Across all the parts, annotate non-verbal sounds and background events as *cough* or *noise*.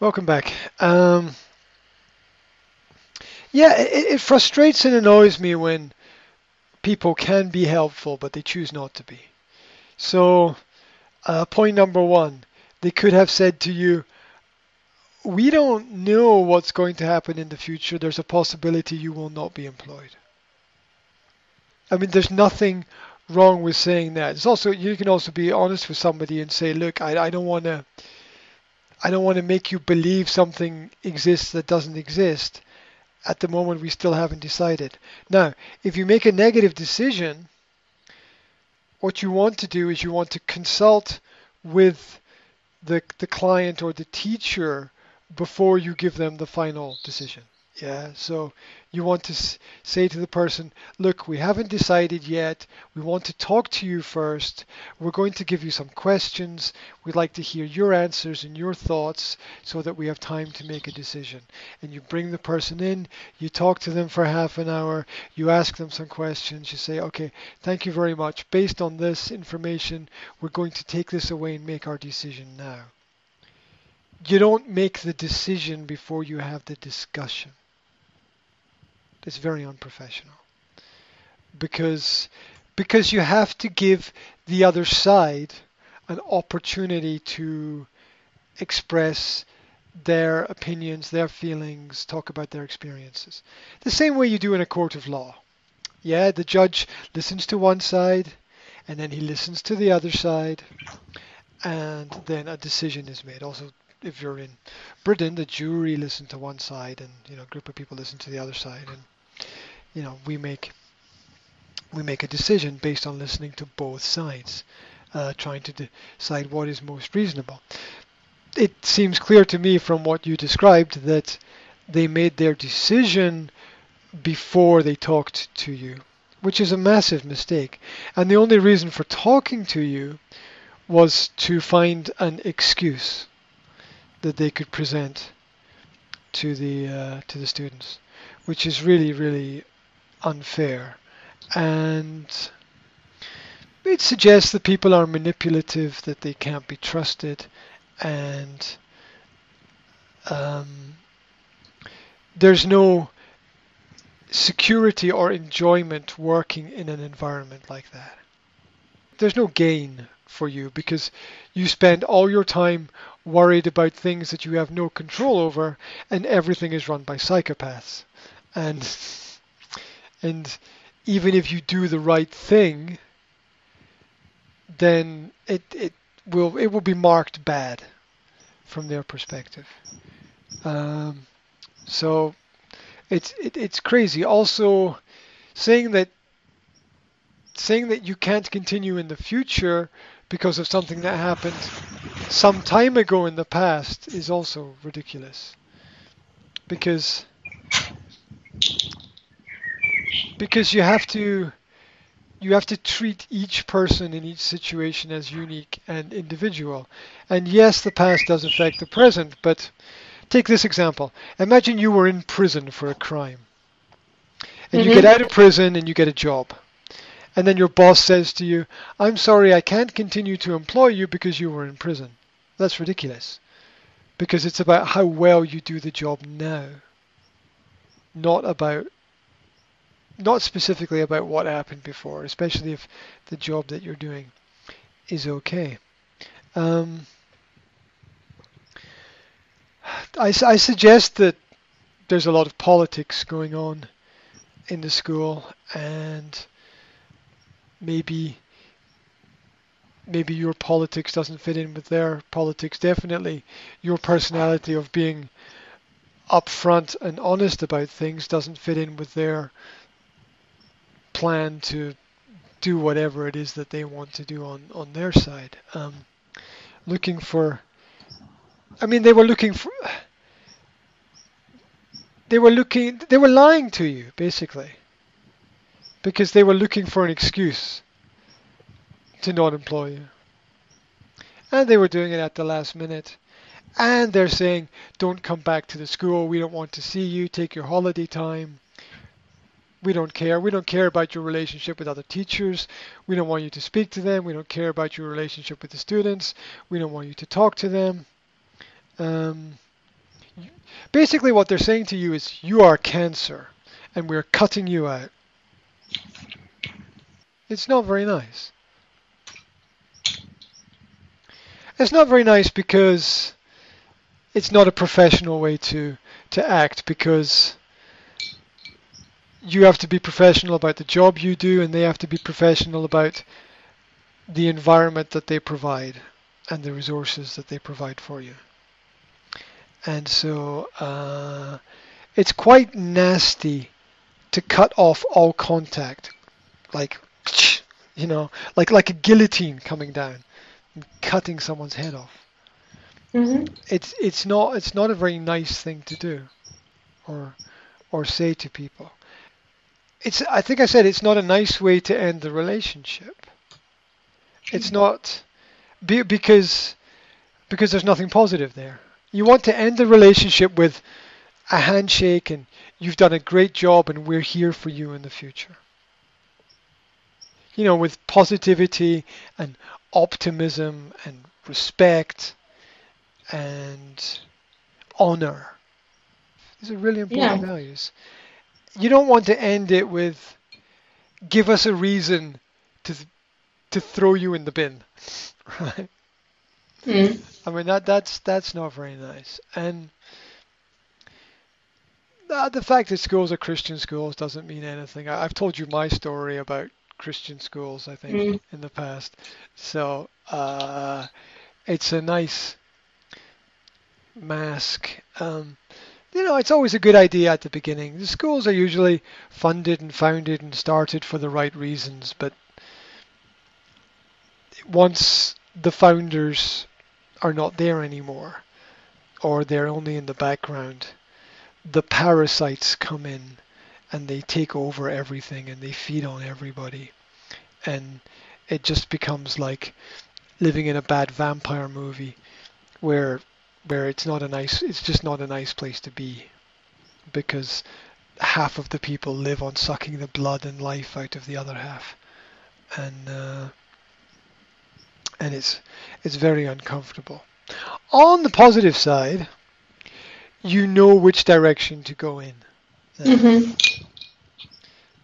Welcome back. Um, yeah, it, it frustrates and annoys me when people can be helpful, but they choose not to be. So, uh, point number one, they could have said to you, we don't know what's going to happen in the future. There's a possibility you will not be employed. I mean, there's nothing wrong with saying that. It's also you can also be honest with somebody and say, look, I, I don't want to, I don't want to make you believe something exists that doesn't exist. At the moment, we still haven't decided. Now, if you make a negative decision, what you want to do is you want to consult with the the client or the teacher before you give them the final decision. Yeah, so you want to say to the person, look, we haven't decided yet. We want to talk to you first. We're going to give you some questions. We'd like to hear your answers and your thoughts so that we have time to make a decision. And you bring the person in, you talk to them for half an hour, you ask them some questions, you say, okay, thank you very much. Based on this information, we're going to take this away and make our decision now you don't make the decision before you have the discussion. It's very unprofessional. Because because you have to give the other side an opportunity to express their opinions, their feelings, talk about their experiences. The same way you do in a court of law. Yeah, the judge listens to one side and then he listens to the other side and then a decision is made. Also if you're in Britain, the jury listen to one side, and you know, a group of people listen to the other side, and you know, we make we make a decision based on listening to both sides, uh, trying to decide what is most reasonable. It seems clear to me from what you described that they made their decision before they talked to you, which is a massive mistake. And the only reason for talking to you was to find an excuse that they could present to the uh, to the students, which is really really unfair, and it suggests that people are manipulative, that they can't be trusted, and um, there's no security or enjoyment working in an environment like that. There's no gain for you because you spend all your time worried about things that you have no control over, and everything is run by psychopaths. And and even if you do the right thing, then it it will it will be marked bad from their perspective. Um, so it's it, it's crazy. Also, saying that saying that you can't continue in the future because of something that happened some time ago in the past is also ridiculous. Because because you have to you have to treat each person in each situation as unique and individual. And yes, the past does affect the present, but take this example. Imagine you were in prison for a crime. And mm-hmm. you get out of prison and you get a job and then your boss says to you, I'm sorry, I can't continue to employ you because you were in prison. That's ridiculous. Because it's about how well you do the job now, not about not specifically about what happened before, especially if the job that you're doing is okay. Um, I, I suggest that there's a lot of politics going on in the school, and maybe maybe your politics doesn't fit in with their politics. Definitely, your personality of being upfront and honest about things doesn't fit in with their plan to do whatever it is that they want to do on on their side. Um, looking for, I mean, they were looking for. They were looking. They were lying to you, basically because they were looking for an excuse to not employ you. And they were doing it at the last minute. And they're saying, don't come back to the school. We don't want to see you. Take your holiday time. We don't care. We don't care about your relationship with other teachers. We don't want you to speak to them. We don't care about your relationship with the students. We don't want you to talk to them. Um, basically what they're saying to you is you are cancer and we're cutting you out. It's not very nice. It's not very nice because it's not a professional way to to act because you have to be professional about the job you do and they have to be professional about the environment that they provide and the resources that they provide for you. And so uh, it's quite nasty to cut off all contact, like you know, like like a guillotine coming down, and cutting someone's head off. Mm-hmm. It's it's not it's not a very nice thing to do, or or say to people. It's I think I said it's not a nice way to end the relationship. It's not be, because because there's nothing positive there. You want to end the relationship with a handshake and you've done a great job and we're here for you in the future. You know, with positivity and optimism and respect and honor. These are really important Yeah. values. You don't want to end it with give us a reason to to throw you in the bin, *laughs* right? Mm. I mean that that's that's not very nice. And the fact that schools are Christian schools doesn't mean anything. I've told you my story about Christian schools, I think, Mm. in the past. So uh, it's a nice mask. Um, you know, it's always a good idea at the beginning. The schools are usually funded and founded and started for the right reasons, but once the founders are not there anymore, or they're only in the background, the parasites come in and they take over everything and they feed on everybody. And it just becomes like living in a bad vampire movie where where it's not a nice it's just not a nice place to be because half of the people live on sucking the blood and life out of the other half. And uh, and it's it's very uncomfortable. On the positive side you know which direction to go in Mm-hmm.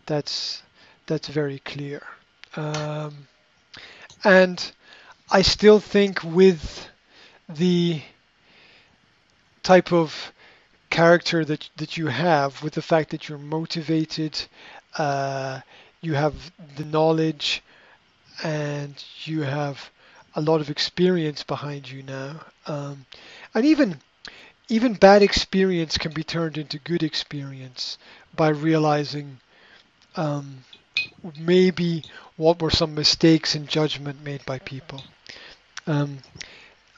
that's that's very clear um, and I still think with the type of character that that you have, with the fact that you're motivated, uh, you have the knowledge, and you have a lot of experience behind you now, um, and even even bad experience can be turned into good experience by realizing um, maybe what were some mistakes in judgment made by people. Um,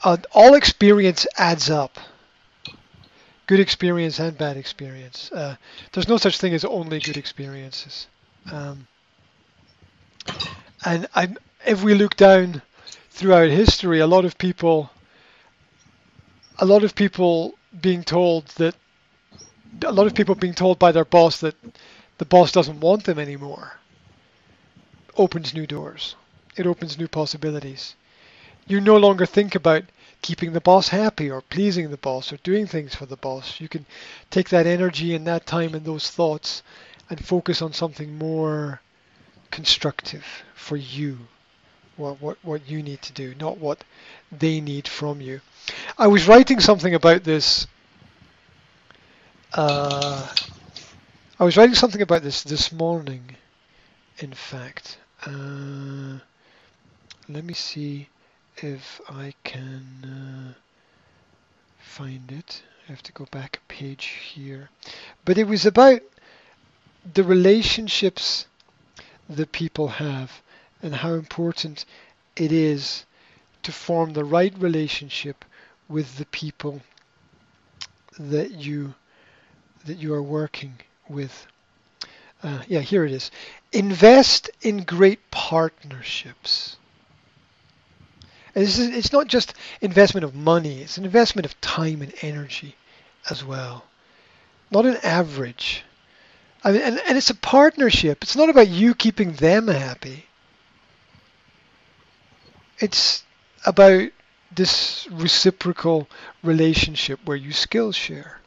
uh, all experience adds up. Good experience and bad experience. Uh, there's no such thing as only good experiences. Um, and I, if we look down throughout history, a lot of people, a lot of people being told that, a lot of people being told by their boss that the boss doesn't want them anymore, opens new doors. It opens new possibilities. You no longer think about keeping the boss happy or pleasing the boss or doing things for the boss. You can take that energy and that time and those thoughts and focus on something more constructive for you. What, what, what you need to do, not what they need from you. I was writing something about this. Uh, I was writing something about this this morning, in fact. Uh, let me see if I can uh, find it. I have to go back a page here. But it was about the relationships that people have and how important it is to form the right relationship with the people that you that you are working with. Uh, yeah, here it is. Invest in great partnerships. And this is, it's not just investment of money, it's an investment of time and energy as well. Not an average. I mean, and, and it's a partnership. It's not about you keeping them happy. It's about this reciprocal relationship where you skill share.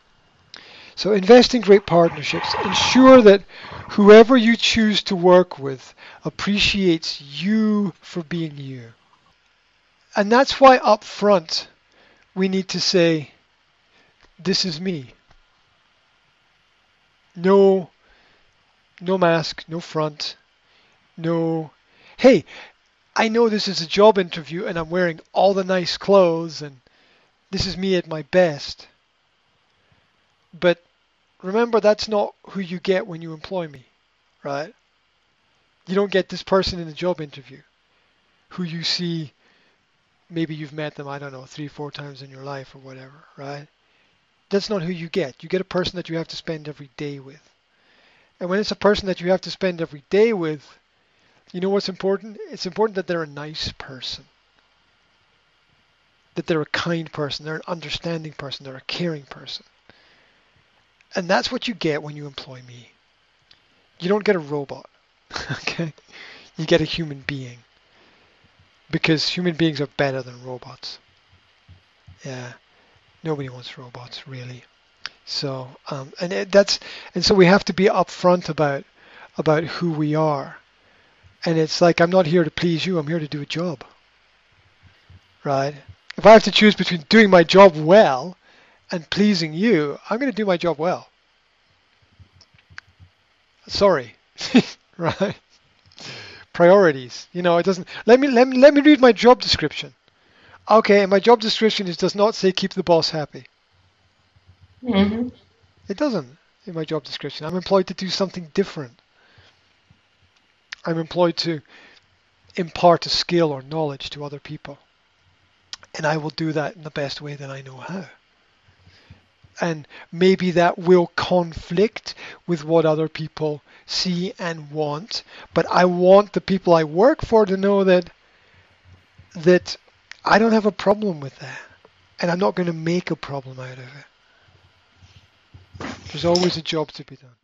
So invest in great partnerships. Ensure that whoever you choose to work with appreciates you for being you. And that's why up front we need to say, this is me. No no mask, no front, no hey, I know this is a job interview and I'm wearing all the nice clothes and this is me at my best. But remember that's not who you get when you employ me, right? You don't get this person in the job interview who you see maybe you've met them, I don't know, three, four times in your life or whatever, right? That's not who you get. You get a person that you have to spend every day with. And when it's a person that you have to spend every day with, you know what's important? It's important that they're a nice person. That they're a kind person, they're an understanding person, they're a caring person. And that's what you get when you employ me. You don't get a robot. *laughs* okay? You get a human being. Because human beings are better than robots. Yeah. Nobody wants robots, really. So, um, and it, that's, and so we have to be upfront about, about who we are. And it's like, I'm not here to please you. I'm here to do a job. Right? If I have to choose between doing my job well and pleasing you, I'm going to do my job well. Sorry. *laughs* right? Priorities. You know, it doesn't, let me, let me, let me read my job description. Okay, my job description is, does not say keep the boss happy. Mm-hmm. It doesn't in my job description. I'm employed to do something different. I'm employed to impart a skill or knowledge to other people. And I will do that in the best way that I know how. And maybe that will conflict with what other people see and want, but I want the people I work for to know that that I don't have a problem with that. And I'm not going to make a problem out of it. There's always a job to be done.